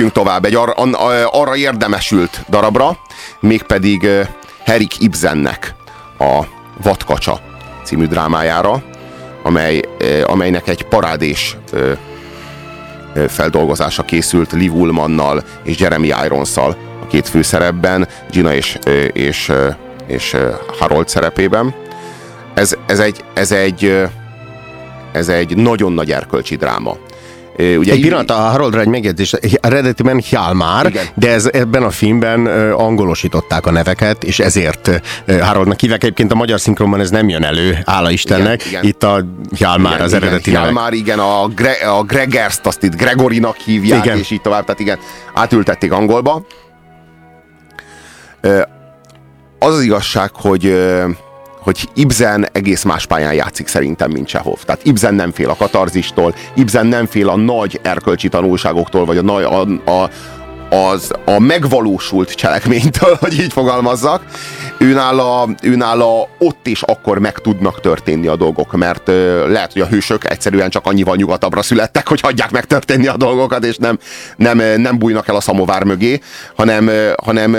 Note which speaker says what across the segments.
Speaker 1: lépjünk tovább egy ar, arra érdemesült darabra, mégpedig Herik Ibsennek a Vatkacsa című drámájára, amely, amelynek egy parádés feldolgozása készült Liv Ullmannal és Jeremy irons a két főszerepben, Gina és, és, és Harold szerepében. Ez, ez, egy, ez, egy, ez egy nagyon nagy erkölcsi dráma.
Speaker 2: Ugye egy pillanat, a Haroldra egy megjegyzés, eredetiben Hjalmár, Igen. de ez, ebben a filmben angolosították a neveket, és ezért Haroldnak hívják. Egyébként a magyar szinkronban ez nem jön elő, hála Istennek. Igen, igen. Itt a Hjalmár igen, az igen, eredeti
Speaker 1: Hjalmár, igen, a, Gre- a Gregers-t azt itt Gregorinak hívják, igen. és így tovább. Tehát igen, átültették angolba. Az az igazság, hogy hogy Ibsen egész más pályán játszik szerintem, mint Csehov. Tehát Ibsen nem fél a katarzistól, Ibsen nem fél a nagy erkölcsi tanulságoktól, vagy a, a, a, az, a megvalósult cselekménytől, hogy így fogalmazzak. Őnála, őnála ott és akkor meg tudnak történni a dolgok, mert ö, lehet, hogy a hősök egyszerűen csak annyival nyugatabbra születtek, hogy hagyják megtörténni a dolgokat, és nem, nem, nem bújnak el a szamovár mögé, hanem, hanem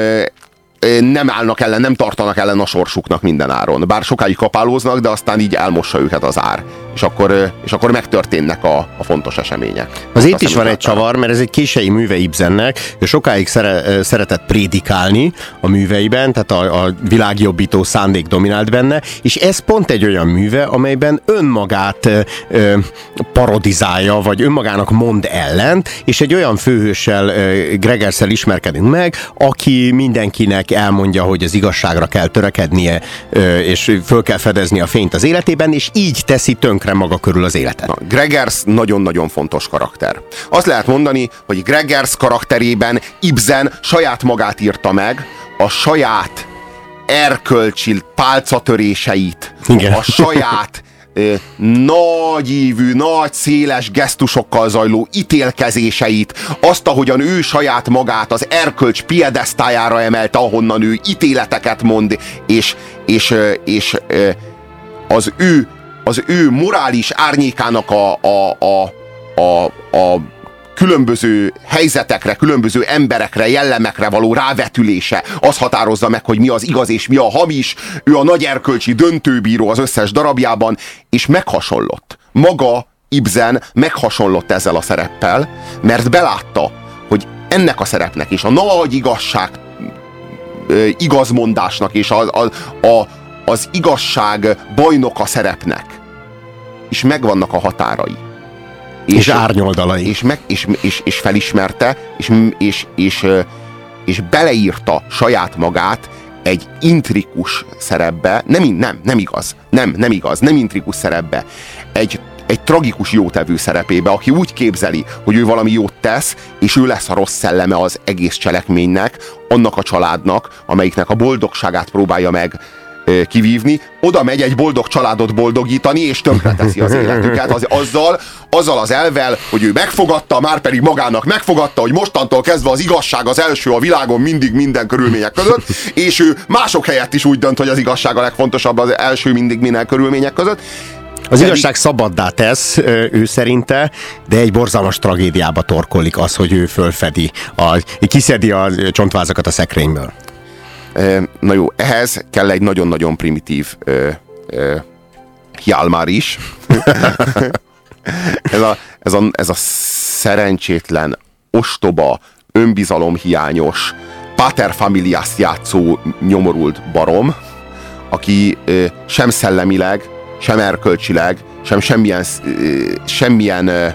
Speaker 1: nem állnak ellen, nem tartanak ellen a sorsuknak minden áron. Bár sokáig kapálóznak, de aztán így elmossa őket az ár. És akkor, és akkor megtörténnek a, a fontos események.
Speaker 2: Az itt is van egy csavar, mert ez egy kései műve Ibsennek. Ő sokáig szere, szeretett prédikálni a műveiben, tehát a, a világjobbító szándék dominált benne, és ez pont egy olyan műve, amelyben önmagát ö, parodizálja, vagy önmagának mond ellent, és egy olyan főhőssel, Gregerszel ismerkedünk meg, aki mindenkinek elmondja, hogy az igazságra kell törekednie, és föl kell fedezni a fényt az életében, és így teszi tönkre maga körül az életet. Na,
Speaker 1: Gregers nagyon-nagyon fontos karakter. Azt lehet mondani, hogy Gregers karakterében Ibsen saját magát írta meg, a saját erkölcsi pálcatöréseit, Igen. a saját nagyívű, nagy, széles gesztusokkal zajló ítélkezéseit, azt, ahogyan ő saját magát az erkölcs piedesztájára emelte, ahonnan ő ítéleteket mond, és, és, és az ő, az ő morális árnyékának a, a, a, a, a különböző helyzetekre, különböző emberekre, jellemekre való rávetülése az határozza meg, hogy mi az igaz és mi a hamis. Ő a nagy erkölcsi döntőbíró az összes darabjában, és meghasonlott. Maga Ibsen meghasonlott ezzel a szereppel, mert belátta, hogy ennek a szerepnek és a nagy igazság igazmondásnak és a, a, a, az igazság bajnoka szerepnek is megvannak a határai
Speaker 2: és, és árnyoldalai.
Speaker 1: És, meg, és, és, és felismerte, és, és, és, és beleírta saját magát egy intrikus szerepbe, nem, nem, nem igaz, nem, nem igaz, nem intrikus szerepbe, egy, egy tragikus jótevő szerepébe, aki úgy képzeli, hogy ő valami jót tesz, és ő lesz a rossz szelleme az egész cselekménynek, annak a családnak, amelyiknek a boldogságát próbálja meg kivívni, oda megy egy boldog családot boldogítani, és tönkreteszi az életüket az, azzal, azzal az elvel, hogy ő megfogadta, már pedig magának megfogadta, hogy mostantól kezdve az igazság az első a világon mindig minden körülmények között, és ő mások helyett is úgy dönt, hogy az igazság a legfontosabb az első mindig minden körülmények között.
Speaker 2: Az igazság szabaddá tesz, ő szerinte, de egy borzalmas tragédiába torkolik az, hogy ő fölfedi, a, kiszedi a csontvázakat a szekrényből.
Speaker 1: Na jó, ehhez kell egy nagyon-nagyon primitív ö, Hjalmár is. ez, a, ez, a, ez a szerencsétlen, ostoba, önbizalomhiányos, paterfamiliás játszó nyomorult barom, aki ö, sem szellemileg, sem erkölcsileg, sem semmilyen, ö, semmilyen ö,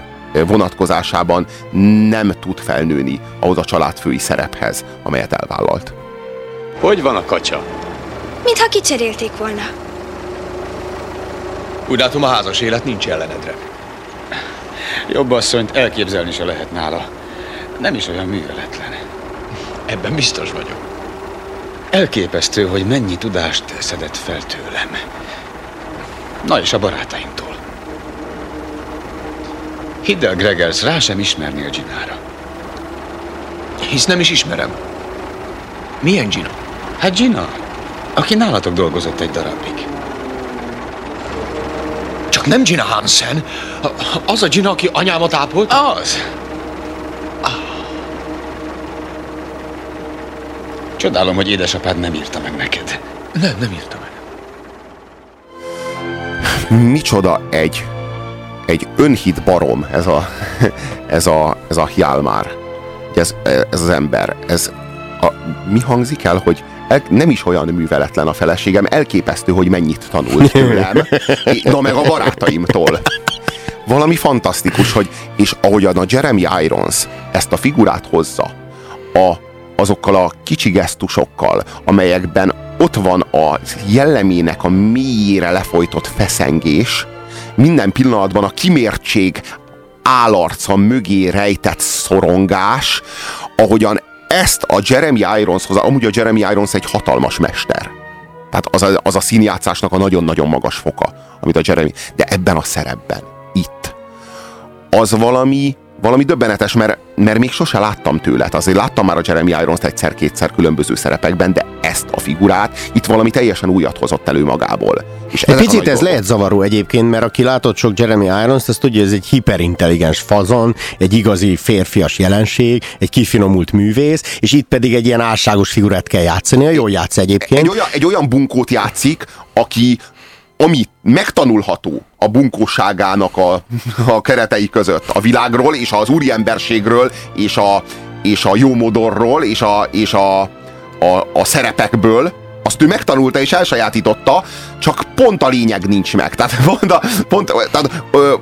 Speaker 1: vonatkozásában nem tud felnőni ahhoz a családfői szerephez, amelyet elvállalt.
Speaker 3: Hogy van a kacsa?
Speaker 4: Mintha kicserélték volna.
Speaker 3: Úgy látom, a házas élet nincs ellenedre.
Speaker 5: Jobb asszonyt elképzelni se lehet nála. Nem is olyan műveletlen.
Speaker 3: Ebben biztos vagyok.
Speaker 5: Elképesztő, hogy mennyi tudást szedett fel tőlem. Na és a barátaimtól. Hidd el, Gregers, rá sem ismerni a Ginára.
Speaker 3: Hisz nem is ismerem. Milyen Gina?
Speaker 5: Hát Gina, aki nálatok dolgozott egy darabig.
Speaker 3: Csak nem Gina Hansen. Az a Gina, aki anyámat ápolt?
Speaker 5: Az. Csodálom, hogy édesapád nem írta meg neked.
Speaker 3: Nem, nem írta meg.
Speaker 1: Micsoda egy, egy önhit barom ez a, ez a, ez a Hjalmár. Ez, ez az ember. Ez a, mi hangzik el, hogy el, nem is olyan műveletlen a feleségem, elképesztő, hogy mennyit tanult tőlem, na meg a barátaimtól. Valami fantasztikus, hogy és ahogyan a Jeremy Irons ezt a figurát hozza, a, azokkal a kicsi gesztusokkal, amelyekben ott van a jellemének a mélyére lefolytott feszengés, minden pillanatban a kimértség állarca mögé rejtett szorongás, ahogyan ezt a Jeremy Irons hozzá, amúgy a Jeremy Irons egy hatalmas mester. Tehát az a, az a színjátszásnak a nagyon-nagyon magas foka, amit a Jeremy, de ebben a szerepben, itt, az valami, valami döbbenetes, mert, mert még sose láttam tőle. Azért láttam már a Jeremy Irons egyszer-kétszer különböző szerepekben, de ezt a figurát itt valami teljesen újat hozott elő magából.
Speaker 2: És egy picit ez lehet zavaró egyébként, mert aki látott sok Jeremy Irons, azt tudja, hogy ez egy hiperintelligens fazon, egy igazi férfias jelenség, egy kifinomult művész, és itt pedig egy ilyen álságos figurát kell játszani, jól játsz egyébként.
Speaker 1: Egy olyan, egy olyan bunkót játszik, aki, ami megtanulható a bunkóságának a, a keretei között, a világról és az úriemberségről és a, és a jómodorról és a, és a, a, a szerepekből, azt ő megtanulta és elsajátította, csak pont a lényeg nincs meg. Tehát pont a, pont, tehát, ö,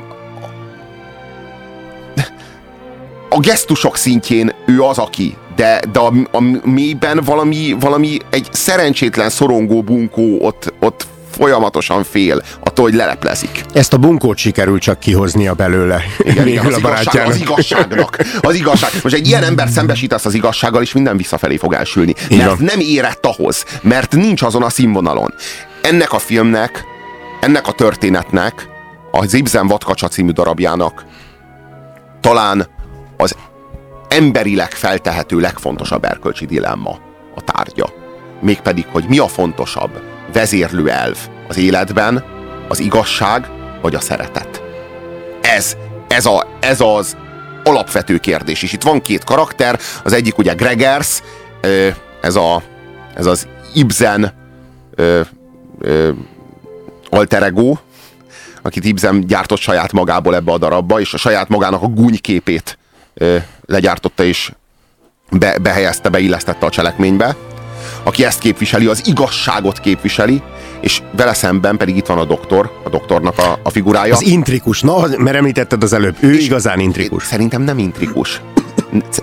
Speaker 1: a gesztusok szintjén ő az, aki, de, de a, a mélyben valami, valami egy szerencsétlen szorongó bunkó ott, ott folyamatosan fél attól, hogy leleplezik.
Speaker 2: Ezt a bunkót sikerül csak kihoznia belőle.
Speaker 1: Igen, igen, az, igazság, az igazságnak. Az igazság. Most egy ilyen ember szembesítesz az igazsággal, és minden visszafelé fog elsülni. Igen. Mert nem érett ahhoz, mert nincs azon a színvonalon. Ennek a filmnek, ennek a történetnek, az Ibsen Vatkacsa című darabjának talán az emberileg feltehető legfontosabb erkölcsi dilemma a tárgya. Mégpedig, hogy mi a fontosabb, vezérlő elv az életben, az igazság vagy a szeretet. Ez, ez, a, ez az alapvető kérdés. És itt van két karakter, az egyik ugye Gregers, ez, a, ez az Ibsen alter ego, akit Ibsen gyártott saját magából ebbe a darabba, és a saját magának a gúnyképét legyártotta és be, behelyezte, beillesztette a cselekménybe aki ezt képviseli, az igazságot képviseli, és vele szemben pedig itt van a doktor, a doktornak a, a figurája.
Speaker 2: Az intrikus, na, mert említetted az előbb, ő és igazán intrikus.
Speaker 1: Szerintem nem intrikus.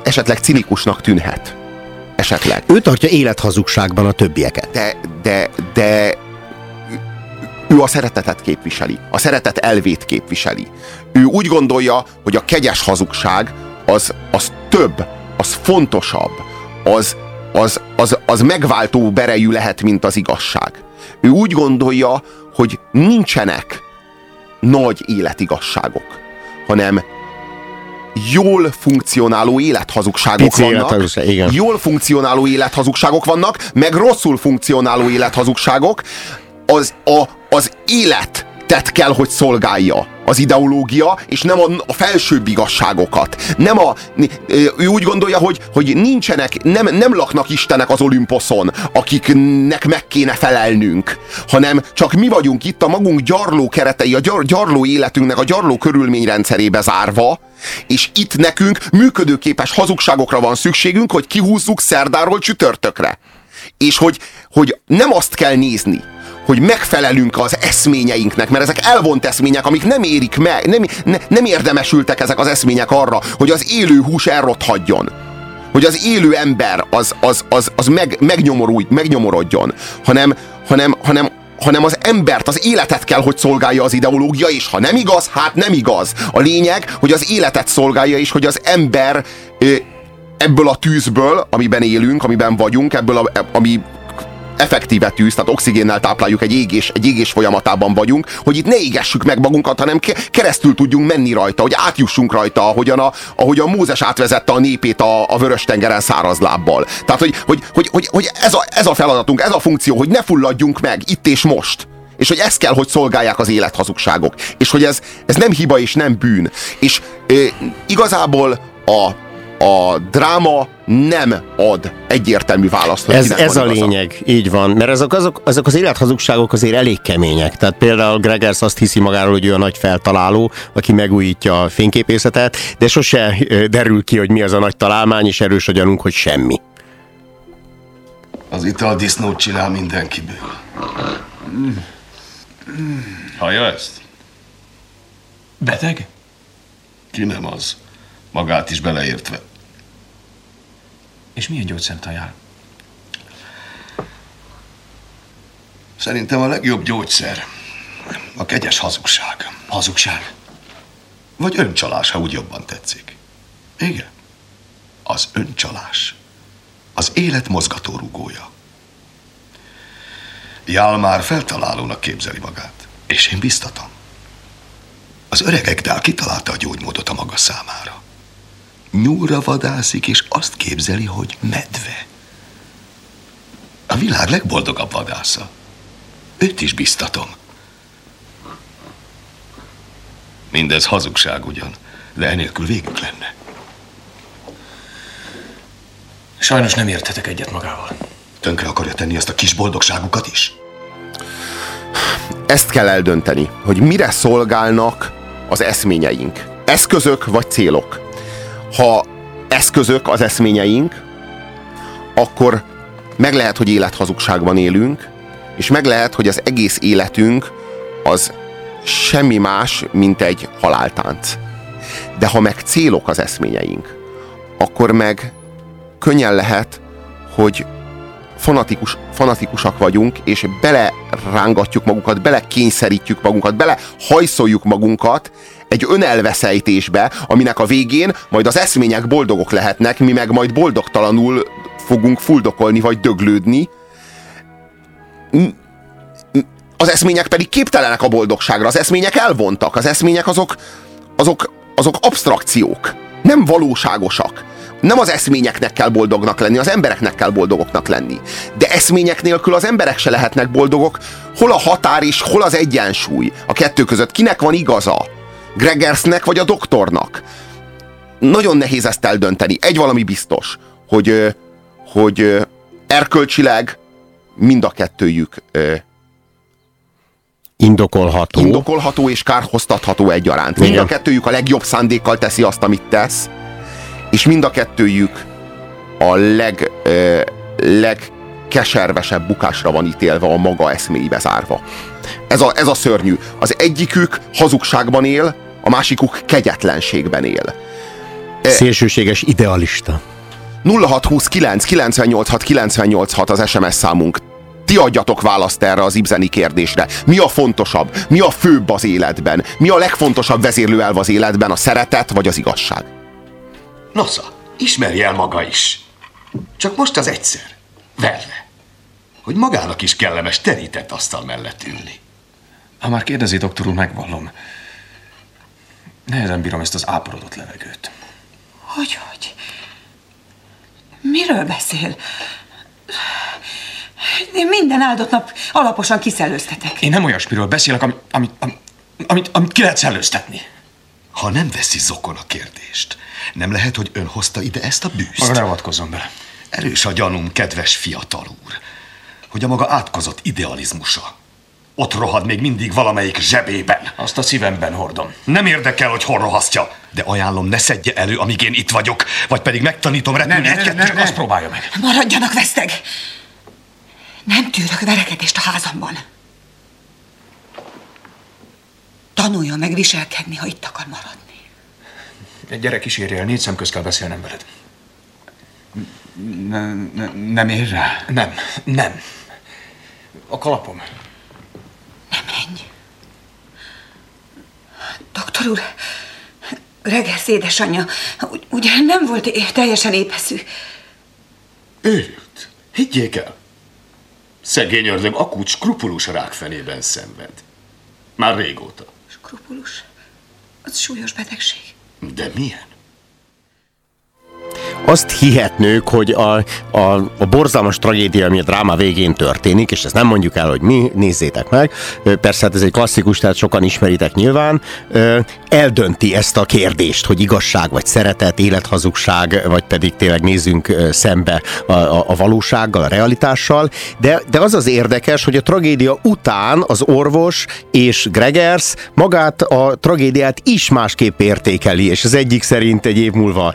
Speaker 1: Esetleg cinikusnak tűnhet. Esetleg.
Speaker 2: Ő tartja élethazugságban a többieket.
Speaker 1: De, de, de ő a szeretetet képviseli. A szeretet elvét képviseli. Ő úgy gondolja, hogy a kegyes hazugság az, az több, az fontosabb, az, az, az, az megváltó berejű lehet, mint az igazság. Ő úgy gondolja, hogy nincsenek nagy életigazságok, hanem jól funkcionáló élethazugságok Pici vannak. igen. Jól funkcionáló élethazugságok vannak, meg rosszul funkcionáló élethazugságok. Az, a, az élet tett kell, hogy szolgálja az ideológia, és nem a, a felsőbb igazságokat. Nem a, ő úgy gondolja, hogy, hogy nincsenek, nem, nem laknak istenek az Olimposzon, akiknek meg kéne felelnünk, hanem csak mi vagyunk itt a magunk gyarló keretei, a gyar, gyarló életünknek a gyarló körülményrendszerébe zárva, és itt nekünk működőképes hazugságokra van szükségünk, hogy kihúzzuk szerdáról csütörtökre. És hogy, hogy nem azt kell nézni, hogy megfelelünk az eszményeinknek, mert ezek elvont eszmények, amik nem érik meg, nem, ne, nem érdemesültek ezek az eszmények arra, hogy az élő hús elrothadjon. Hogy az élő ember az, az, az, az meg, megnyomorodjon, hanem, hanem, hanem hanem az embert, az életet kell, hogy szolgálja az ideológia, és ha nem igaz, hát nem igaz. A lényeg, hogy az életet szolgálja, és hogy az ember ebből a tűzből, amiben élünk, amiben vagyunk, ebből, a, ami effektíve tűz, tehát oxigénnel tápláljuk egy égés, egy égés folyamatában vagyunk, hogy itt ne égessük meg magunkat, hanem keresztül tudjunk menni rajta, hogy átjussunk rajta, ahogyan a, ahogyan Mózes átvezette a népét a, a vörös tengeren száraz lábbal. Tehát, hogy, hogy, hogy, hogy, hogy ez, a, ez a feladatunk, ez a funkció, hogy ne fulladjunk meg itt és most és hogy ezt kell, hogy szolgálják az élethazugságok, és hogy ez, ez nem hiba és nem bűn. És e, igazából a, a dráma nem ad egyértelmű választ, hogy
Speaker 2: Ez,
Speaker 1: kinek
Speaker 2: ez
Speaker 1: van
Speaker 2: a lényeg, így van. Mert ezek, azok, azok az élethazugságok azért elég kemények. Tehát például Gregers azt hiszi magáról, hogy ő a nagy feltaláló, aki megújítja a fényképészetet, de sose derül ki, hogy mi az a nagy találmány, és erős a gyanunk, hogy semmi.
Speaker 6: Az ital disznót csinál mindenkiből. Hallja ezt?
Speaker 3: Beteg?
Speaker 6: Ki nem az? Magát is beleértve.
Speaker 3: És milyen gyógyszert ajánl?
Speaker 6: Szerintem a legjobb gyógyszer a kegyes hazugság.
Speaker 3: Hazugság.
Speaker 6: Vagy öncsalás, ha úgy jobban tetszik. Igen. Az öncsalás. Az élet mozgatórugója. Jál már feltalálónak képzeli magát. És én biztatom. Az öreg Egdál kitalálta a gyógymódot a maga számára. Nyúlra vadászik, és azt képzeli, hogy medve. A világ legboldogabb vadásza. Őt is biztatom. Mindez hazugság ugyan, de enélkül végük lenne.
Speaker 3: Sajnos nem érthetek egyet magával.
Speaker 6: Tönkre akarja tenni ezt a kis boldogságukat is?
Speaker 1: Ezt kell eldönteni, hogy mire szolgálnak az eszményeink. Eszközök vagy célok. Ha eszközök az eszményeink, akkor meg lehet, hogy élethazugságban élünk, és meg lehet, hogy az egész életünk az semmi más, mint egy haláltánc. De ha meg célok az eszményeink, akkor meg könnyen lehet, hogy fanatikus, fanatikusak vagyunk, és belerángatjuk magunkat, belekényszerítjük magunkat, belehajszoljuk magunkat egy önelveszejtésbe, aminek a végén majd az eszmények boldogok lehetnek, mi meg majd boldogtalanul fogunk fuldokolni vagy döglődni. Az eszmények pedig képtelenek a boldogságra, az eszmények elvontak, az eszmények azok, azok, azok abstrakciók, nem valóságosak. Nem az eszményeknek kell boldognak lenni, az embereknek kell boldogoknak lenni. De eszmények nélkül az emberek se lehetnek boldogok. Hol a határ és hol az egyensúly a kettő között? Kinek van igaza? Gregersnek vagy a doktornak? Nagyon nehéz ezt eldönteni. Egy valami biztos, hogy, hogy erkölcsileg mind a kettőjük
Speaker 2: Indokolható.
Speaker 1: indokolható és kárhoztatható egyaránt. Mind a kettőjük a legjobb szándékkal teszi azt, amit tesz, és mind a kettőjük a leg, ö, legkeservesebb bukásra van ítélve a maga eszméibe zárva. Ez a, ez a szörnyű. Az egyikük hazugságban él, a másikuk kegyetlenségben él.
Speaker 2: Szélsőséges idealista.
Speaker 1: 0629 986 986 az SMS számunk. Ti adjatok választ erre az ibzeni kérdésre. Mi a fontosabb? Mi a főbb az életben? Mi a legfontosabb vezérlőelv az életben? A szeretet vagy az igazság?
Speaker 6: Nosza, ismerje el maga is. Csak most az egyszer. Verve. Hogy magának is kellemes terített asztal mellett ülni.
Speaker 3: Ha már kérdezi, doktor úr, megvallom. Nehezen bírom ezt az áporodott levegőt.
Speaker 7: Hogy, hogy? Miről beszél? Én minden áldott nap alaposan kiszellőztetek.
Speaker 3: Én nem olyasmiről beszélek, amit, amit, amit, amit, amit ki lehet szellőztetni.
Speaker 6: Ha nem veszi zokon a kérdést, nem lehet, hogy ön hozta ide ezt a bűzt.
Speaker 3: Maga ne avatkozzon bele.
Speaker 6: Erős a gyanúm, kedves fiatal úr, hogy a maga átkozott idealizmusa ott rohad még mindig valamelyik zsebében.
Speaker 3: Azt a szívemben hordom.
Speaker 6: Nem érdekel, hogy hol rohasztja, de ajánlom, ne szedje elő, amíg én itt vagyok, vagy pedig megtanítom
Speaker 3: Ne,
Speaker 6: repülni
Speaker 3: ne, ne,
Speaker 6: egy-kettő-
Speaker 3: ne, azt próbálja meg.
Speaker 7: Maradjanak veszteg! Nem tűrök verekedést a házamban. Tanuljon meg viselkedni, ha itt akar maradni.
Speaker 3: Egy gyerek kísérje el, négy szem közt kell beszélnem veled.
Speaker 5: Ne, ne, nem ér rá?
Speaker 3: Nem, nem. A kalapom.
Speaker 7: Nem menj. Doktor úr, Regersz édesanyja, ugy- ugye nem volt é- teljesen épeszű.
Speaker 6: Őrült. Higgyék el. Szegény ördög akut skrupulus rákfenében szenved. Már régóta.
Speaker 7: Skrupulus. Az súlyos betegség.
Speaker 6: De milyen?
Speaker 2: Azt hihetnők, hogy a, a, a borzalmas tragédia, ami a dráma végén történik, és ezt nem mondjuk el, hogy mi, nézzétek meg, persze hát ez egy klasszikus, tehát sokan ismeritek nyilván, eldönti ezt a kérdést, hogy igazság vagy szeretet, élethazugság, vagy pedig tényleg nézzünk szembe a, a, a valósággal, a realitással, de, de az az érdekes, hogy a tragédia után az orvos és Gregers magát a tragédiát is másképp értékeli, és az egyik szerint egy év múlva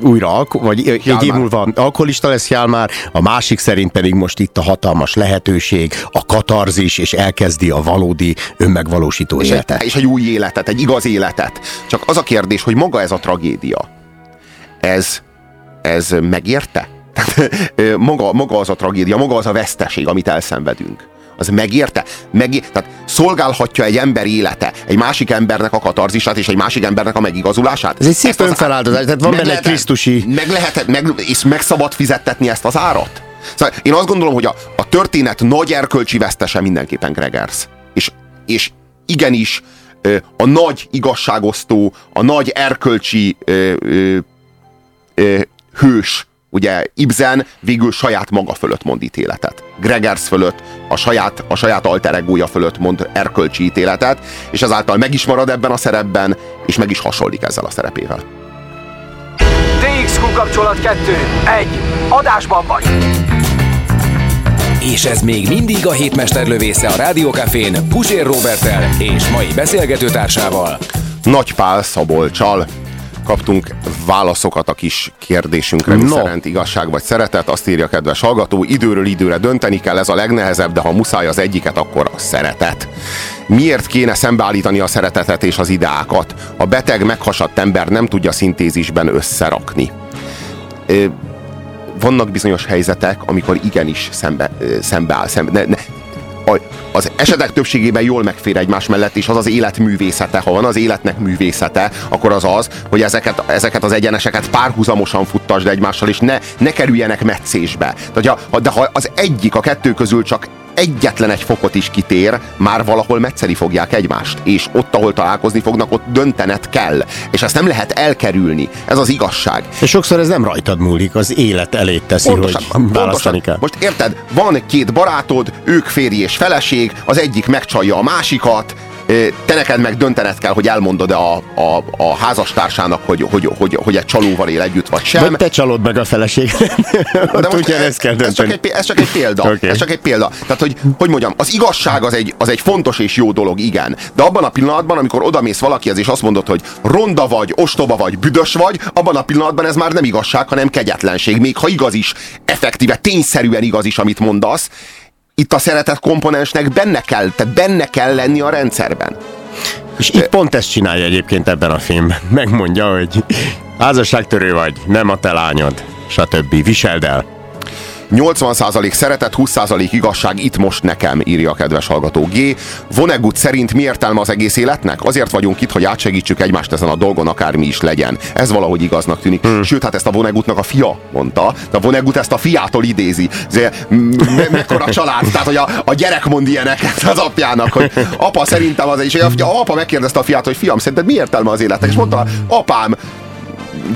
Speaker 2: újra, vagy egy év múlva alkoholista lesz Jálmár, a másik szerint pedig most itt a hatalmas lehetőség, a katarzis, és elkezdi a valódi önmegvalósító
Speaker 1: és
Speaker 2: életet.
Speaker 1: Egy, és egy új életet, egy igaz életet. Csak az a kérdés, hogy maga ez a tragédia, ez, ez megérte? Maga, maga az a tragédia, maga az a veszteség, amit elszenvedünk az megérte? Megér, tehát szolgálhatja egy ember élete egy másik embernek a katarzisát és egy másik embernek a megigazulását?
Speaker 2: Ez egy szép önfeláldozás, tehát van benne egy krisztusi...
Speaker 1: Meg lehet, meg, és meg szabad fizettetni ezt az árat? Szóval én azt gondolom, hogy a, a történet nagy erkölcsi vesztese mindenképpen Gregers. És, és igenis a nagy igazságosztó, a nagy erkölcsi ö, ö, ö, hős Ugye Ibsen végül saját maga fölött mond ítéletet. Gregers fölött, a saját, a saját alter egója fölött mond erkölcsi ítéletet, és ezáltal meg is marad ebben a szerepben, és meg is hasonlik ezzel a szerepével.
Speaker 8: TXQ kapcsolat 2. 1. Adásban vagy!
Speaker 9: És ez még mindig a hétmesterlövésze a Rádiókafén Pusér Robertel és mai beszélgetőtársával.
Speaker 1: Nagy Pál Szabolcsal kaptunk válaszokat a kis kérdésünkre, mi no. szerint igazság vagy szeretet. Azt írja a kedves hallgató, időről időre dönteni kell, ez a legnehezebb, de ha muszáj az egyiket, akkor a szeretet. Miért kéne szembeállítani a szeretetet és az ideákat? A beteg, meghasadt ember nem tudja szintézisben összerakni. Vannak bizonyos helyzetek, amikor igenis szembe, szembeáll, szembe, ne, ne, a, az esetek többségében jól megfér egymás mellett, és az az élet művészete. Ha van az életnek művészete, akkor az az, hogy ezeket, ezeket az egyeneseket párhuzamosan futtasd egymással, és ne, ne kerüljenek meccésbe. De, ha, de ha az egyik a kettő közül csak egyetlen egy fokot is kitér, már valahol metszeli fogják egymást. És ott, ahol találkozni fognak, ott döntenet kell. És ezt nem lehet elkerülni. Ez az igazság.
Speaker 2: És sokszor ez nem rajtad múlik, az élet elé teszi, pontosan, hogy választani kell.
Speaker 1: Most érted, van két barátod, ők férj és feleség, az egyik megcsalja a másikat, te neked meg döntened kell, hogy elmondod a, a, a házastársának, hogy, hogy, hogy, hogy egy csalóval él együtt, vagy sem. Vagy
Speaker 2: te csalod meg a feleség.
Speaker 1: De most ez, kell ez, csak egy, ez csak egy példa. Okay. Ez csak egy példa. Tehát, hogy, hogy mondjam, az igazság az egy, az egy fontos és jó dolog, igen. De abban a pillanatban, amikor odamész valakihez, és azt mondod, hogy ronda vagy, ostoba vagy, büdös vagy, abban a pillanatban ez már nem igazság, hanem kegyetlenség. Még ha igaz is, effektíve, tényszerűen igaz is, amit mondasz, itt a szeretet komponensnek benne kell, tehát benne kell lenni a rendszerben.
Speaker 2: És itt pont ezt csinálja egyébként ebben a filmben. Megmondja, hogy házasságtörő vagy, nem a te lányod, stb. Viseld el.
Speaker 1: 80% szeretet, 20% igazság itt most nekem, írja a kedves hallgató G. Vonnegut szerint mi értelme az egész életnek? Azért vagyunk itt, hogy átsegítsük egymást ezen a dolgon, akármi is legyen. Ez valahogy igaznak tűnik. Hmm. Sőt, hát ezt a Vonnegutnak a fia mondta, de a Vonnegut ezt a fiától idézi. Me- mekkora család, tehát hogy a, a gyerek mond ilyeneket az apjának, hogy apa szerintem az, és a, a apa megkérdezte a fiát, hogy fiam, szerinted mi értelme az életnek? És mondta, apám,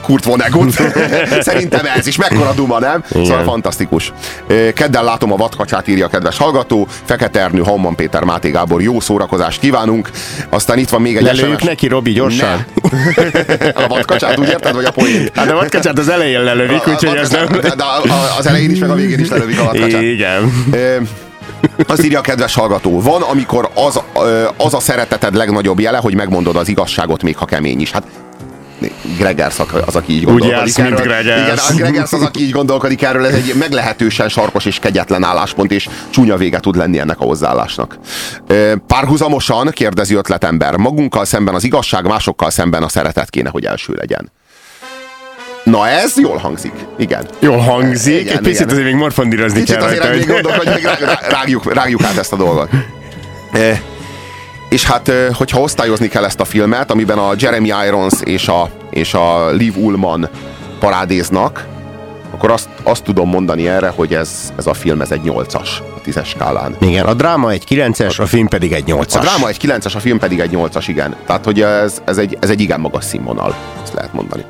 Speaker 1: Kurt Vonnegut. Szerintem ez is mekkora duma, nem? Igen. Szóval fantasztikus. Kedden látom a vadkacsát, írja a kedves hallgató. Fekete Ernő, Hamman Péter, Máté Gábor, jó szórakozást kívánunk. Aztán itt van még egy
Speaker 2: Lelőjük SMS. neki, Robi, gyorsan.
Speaker 1: Ne. a vadkacsát úgy érted, vagy a poént?
Speaker 2: Hát a vadkacsát az elején lelövik, úgyhogy ez nem...
Speaker 1: De az elején is, meg a végén is lelövik a vadkacsát.
Speaker 2: Igen.
Speaker 1: Azt írja a kedves hallgató, van, amikor az, az a szereteted legnagyobb jele, hogy megmondod az igazságot, még ha kemény is. Hát Gregers az, aki így gondolkodik.
Speaker 2: Úgy erről. mint Gregers.
Speaker 1: Igen, a Gregers az, aki így gondolkodik erről. Ez egy meglehetősen sarkos és kegyetlen álláspont, és csúnya vége tud lenni ennek a hozzáállásnak. Párhuzamosan kérdezi ötletember, magunkkal szemben az igazság, másokkal szemben a szeretet kéne, hogy első legyen. Na ez jól hangzik, igen.
Speaker 2: Jól hangzik, igen, egy picit igen. azért még morfondírozni
Speaker 1: Kicsit kell. Azért még gondolok, hogy még rágjuk, rágjuk át ezt a dolgot. És hát, hogyha osztályozni kell ezt a filmet, amiben a Jeremy Irons és a, és a Liv Ullman parádéznak, akkor azt, azt tudom mondani erre, hogy ez, ez a film ez egy 8-as a 10-es skálán.
Speaker 2: Igen, a dráma egy 9-es, a film pedig egy 8-as.
Speaker 1: A dráma egy 9-es, a film pedig egy 8-as, igen. Tehát, hogy ez, ez, egy, ez egy igen magas színvonal, ezt lehet mondani.